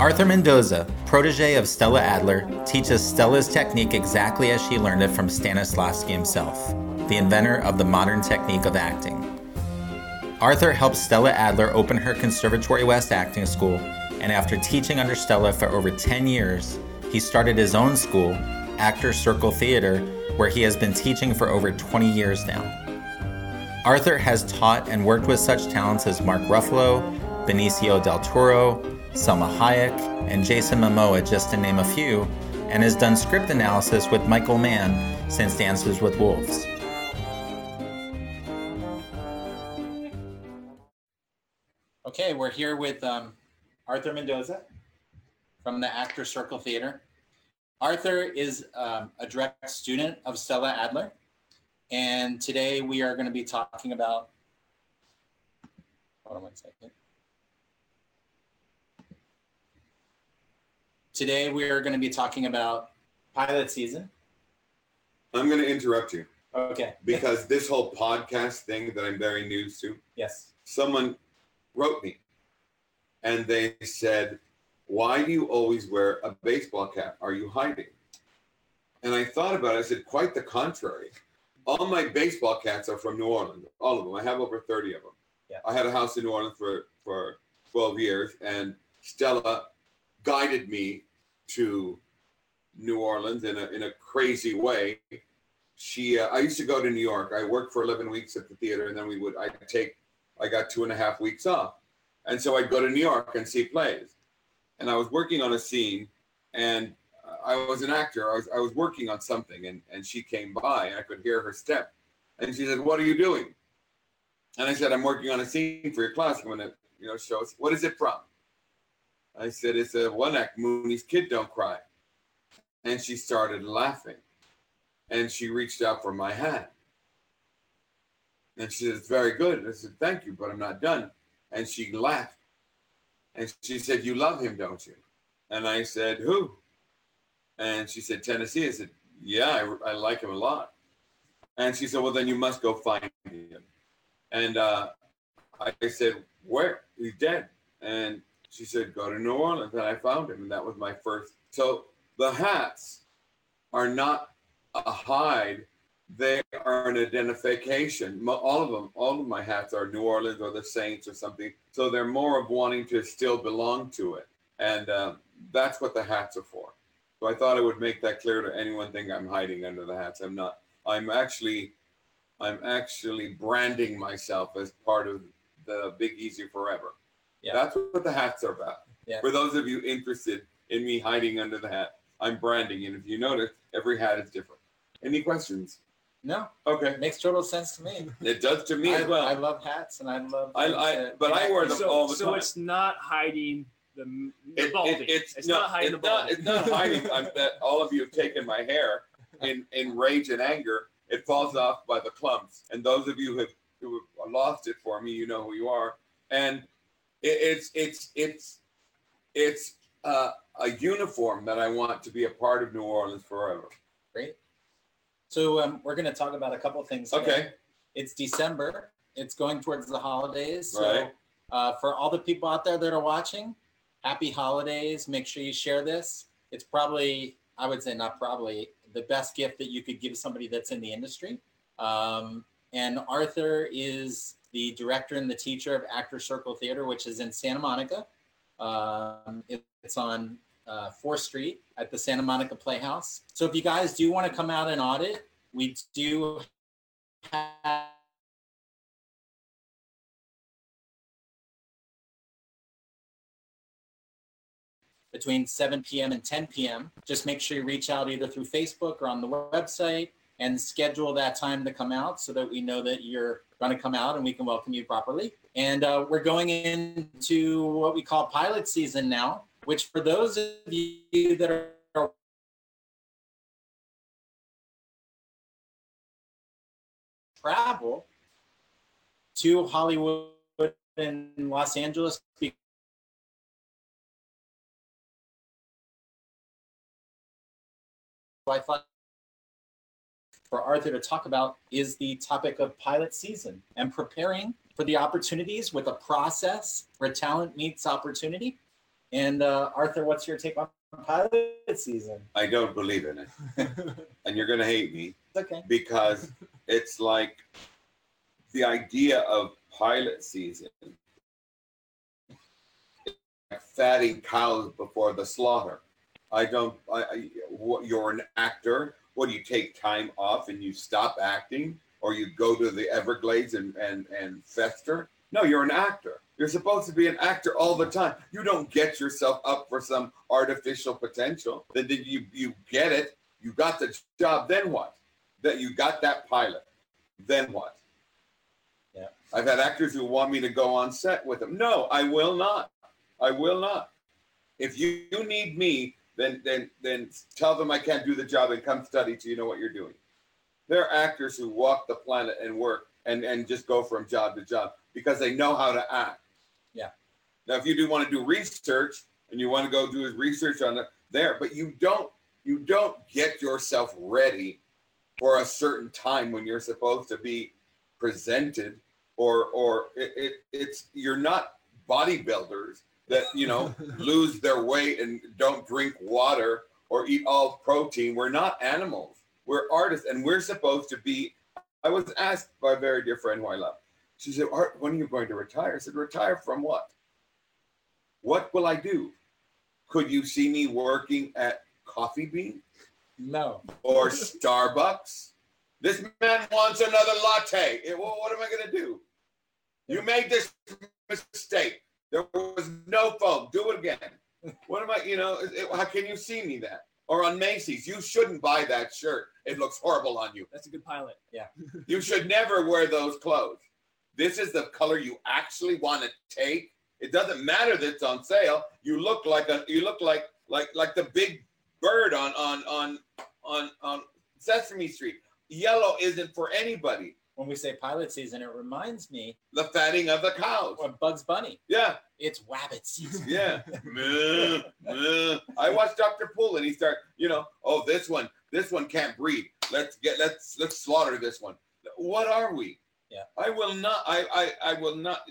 Arthur Mendoza, protege of Stella Adler, teaches Stella's technique exactly as she learned it from Stanislavski himself, the inventor of the modern technique of acting. Arthur helped Stella Adler open her Conservatory West acting school, and after teaching under Stella for over 10 years, he started his own school, Actor Circle Theater, where he has been teaching for over 20 years now. Arthur has taught and worked with such talents as Mark Ruffalo, Benicio del Toro, Salma Hayek, and Jason Momoa, just to name a few, and has done script analysis with Michael Mann since Dances with Wolves. Okay, we're here with um, Arthur Mendoza from the Actor Circle Theater. Arthur is um, a direct student of Stella Adler, and today we are going to be talking about. Hold on one second. Today we are going to be talking about pilot season. I'm going to interrupt you Okay. because this whole podcast thing that I'm very new to, Yes. someone wrote me and they said, Why do you always wear a baseball cap? Are you hiding? And I thought about it. I said, Quite the contrary. All my baseball caps are from New Orleans, all of them. I have over 30 of them. Yeah. I had a house in New Orleans for, for 12 years, and Stella guided me to New Orleans in a, in a crazy way. She, uh, I used to go to New York. I worked for 11 weeks at the theater, and then we would, I'd take, I got two and a half weeks off. And so I'd go to New York and see plays. And I was working on a scene, and I was an actor. I was, I was working on something, and, and she came by, and I could hear her step. And she said, What are you doing? And I said, I'm working on a scene for your class. I'm going to, you know, show us. What is it from? I said, It's a one act Moony's Kid Don't Cry. And she started laughing. And she reached out for my hand. And she said, It's very good. I said, Thank you, but I'm not done. And she laughed. And she said, You love him, don't you? And I said, Who? And she said, Tennessee. I said, Yeah, I, I like him a lot. And she said, Well, then you must go find him. And uh, I said, Where? He's dead. And she said, Go to New Orleans. And I found him. And that was my first. So the hats are not a hide, they are an identification. All of them, all of my hats are New Orleans or the Saints or something. So they're more of wanting to still belong to it. And um, that's what the hats are for. So I thought I would make that clear to anyone think I'm hiding under the hats. I'm not. I'm actually, I'm actually branding myself as part of the Big Easy Forever. Yeah. That's what the hats are about. Yeah. For those of you interested in me hiding under the hat, I'm branding, and if you notice, every hat is different. Any questions? No, Okay, makes total sense to me. it does to me I, as well. I love hats and I love. I- I- that- but I wear them so, all the so time. it's not hiding the, the It- balding. it- it's, it's no, not hiding it's the not, balding. it's not hiding. I'm, that all of you have taken my hair in, in rage and anger. It falls off by the clumps. And those of you who have, who have lost it for me, you know who you are. And it, it's it's it's it's uh, a uniform that I want to be a part of New Orleans forever. Great. So um, we're going to talk about a couple things. today. Okay. It's December. It's going towards the holidays. So Right. uh, for all the people out there that are watching, happy holidays. Make sure you share this. It's probably, I would say, not probably, the best gift that you could give somebody that's in the industry. Um, and Arthur is the director and the teacher of Actor Circle Theater, which is in Santa Monica. Um, it- it's on uh, 4th Street at the Santa Monica Playhouse. So if you guys do want to come out and audit, we do have between 7 p.m. and 10 p.m. Just make sure you reach out either through Facebook or on the website and schedule that time to come out so that we know that you're going to come out and we can welcome you properly. And uh, we're going into what we call pilot season now, which for those of you that are travel to Hollywood and Los Angeles I thought for Arthur to talk about is the topic of pilot season and preparing for the opportunities with a process where talent meets opportunity. And uh, Arthur, what's your take on pilot season? I don't believe in it, and you're gonna hate me It's okay. because it's like the idea of pilot season like fatting cows before the slaughter. I don't. I, I you're an actor. What do you take time off and you stop acting, or you go to the Everglades and and and fester? No, you're an actor. You're supposed to be an actor all the time. You don't get yourself up for some artificial potential. Then did you you get it? You got the job. Then what? That you got that pilot. Then what? Yeah. I've had actors who want me to go on set with them. No, I will not. I will not. If you, you need me, then then then tell them I can't do the job and come study so you know what you're doing. There are actors who walk the planet and work and, and just go from job to job because they know how to act. Yeah. Now if you do want to do research and you want to go do research on it there, but you don't you don't get yourself ready for a certain time when you're supposed to be presented or or it, it it's you're not bodybuilders that you know lose their weight and don't drink water or eat all protein we're not animals we're artists and we're supposed to be i was asked by a very dear friend who i love she said art when are you going to retire i said retire from what what will i do could you see me working at coffee bean No. or Starbucks. This man wants another latte. Well, what am I going to do? You made this mistake. There was no foam. Do it again. What am I, you know, it- how can you see me that? Or on Macy's, you shouldn't buy that shirt. It looks horrible on you. That's a good pilot. Yeah. you should never wear those clothes. This is the color you actually want to take. It doesn't matter that it's on sale. You look like a you look like like like the big bird on on on on on Sesame Street. Yellow isn't for anybody. When we say pilot season, it reminds me The fatting of the cows. of Bugs Bunny. Yeah, It's wabbit season. yeah. I watched Dr. Pol and he start, you know, oh this one, this one can't breathe. Let's get let's let's slaughter this one. What are we? Yeah. I will not. I I I will not.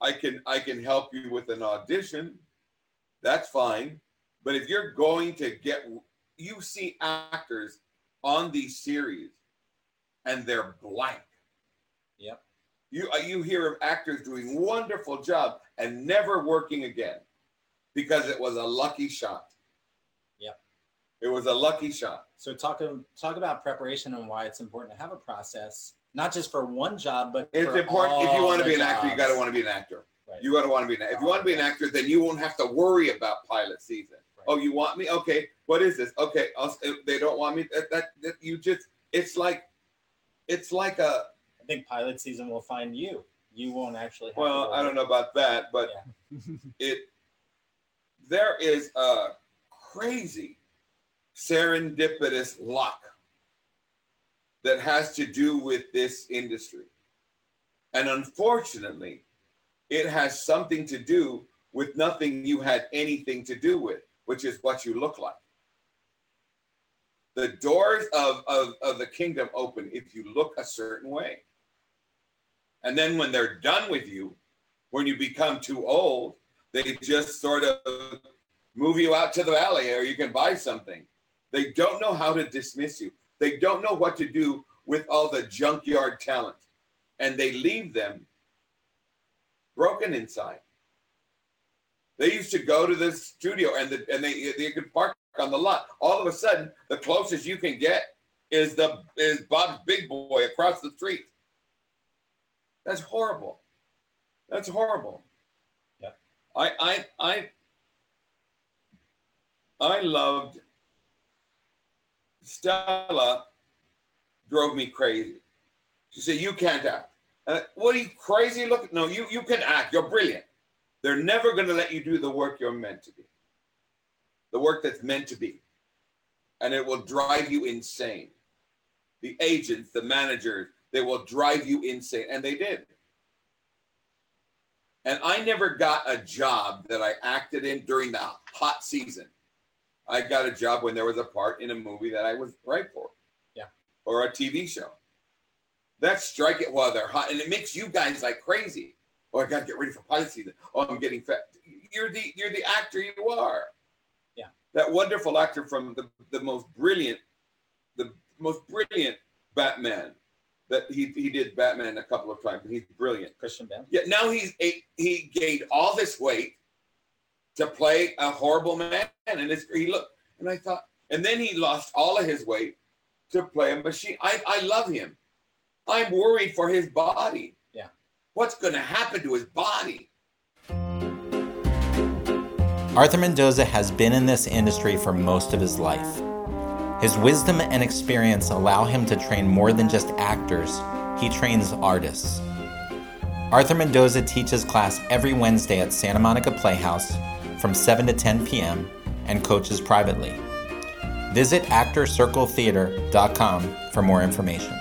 I can I can help you with an audition. That's fine. But if you're going to get, you see actors on these series, and they're blank. Yep. You uh, you hear of actors doing wonderful job and never working again because it was a lucky shot. Yep. It was a lucky shot. So talk talk about preparation and why it's important to have a process, not just for one job, but It's important if you want to be an actor, you got to want to be an actor. Right. You got to want to be an. actor. If you want to be an actor, then you won't have to worry about pilot season. Right. Oh, you want me? Okay. What is this? Okay. I'll, they don't want me. That, that that you just. It's like. It's like a. Think pilot season will find you. You won't actually. Have Well, I don't know about that, but it. There is a crazy, serendipitous luck that has to do with this industry, and unfortunately, it has something to do with nothing you had anything to do with, which is what you look like. The doors of, of, of the kingdom open if you look a certain way. And then when they're done with you, when you become too old, they just sort of move you out to the valley or you can buy something. They don't know how to dismiss you. They don't know what to do with all the junkyard talent. And they leave them broken inside. They used to go to the studio and the, and they they could park on the lot. All of a sudden, the closest you can get is the is Bob's Big Boy across the street. That's horrible. That's horrible. Yeah. I I I I loved Stella drove me crazy. She said, You can't act. Uh, what are you crazy looking? No, you, you can act. You're brilliant. They're never going to let you do the work you're meant to be, the work that's meant to be. And it will drive you insane. The agents, the managers, they will drive you insane. And they did. And I never got a job that I acted in during the hot season. I got a job when there was a part in a movie that I was right for. Yeah. Or a TV show. That's strike it while they're hot. And it makes you guys like crazy. Oh, I got to get ready for pilot season. Oh, I'm getting fat. you're the you're the actor you are. Yeah. That wonderful actor from the, the most brilliant, the most brilliant Batman. That he he did Batman a couple of times, he's brilliant. Christian Bale. Yeah, now he's a, he gained all this weight to play a horrible man, and it's, he looked. And I thought, and then he lost all of his weight to play a machine. I I love him. I'm worried for his body. Yeah. What's going to happen to his body? Arthur Mendoza has been in this industry for most of his life. His wisdom and experience allow him to train more than just actors, he trains artists. Arthur Mendoza teaches class every Wednesday at Santa Monica Playhouse from 7 to 10 p.m. and coaches privately. Visit ActorCircleTheatre.com for more information.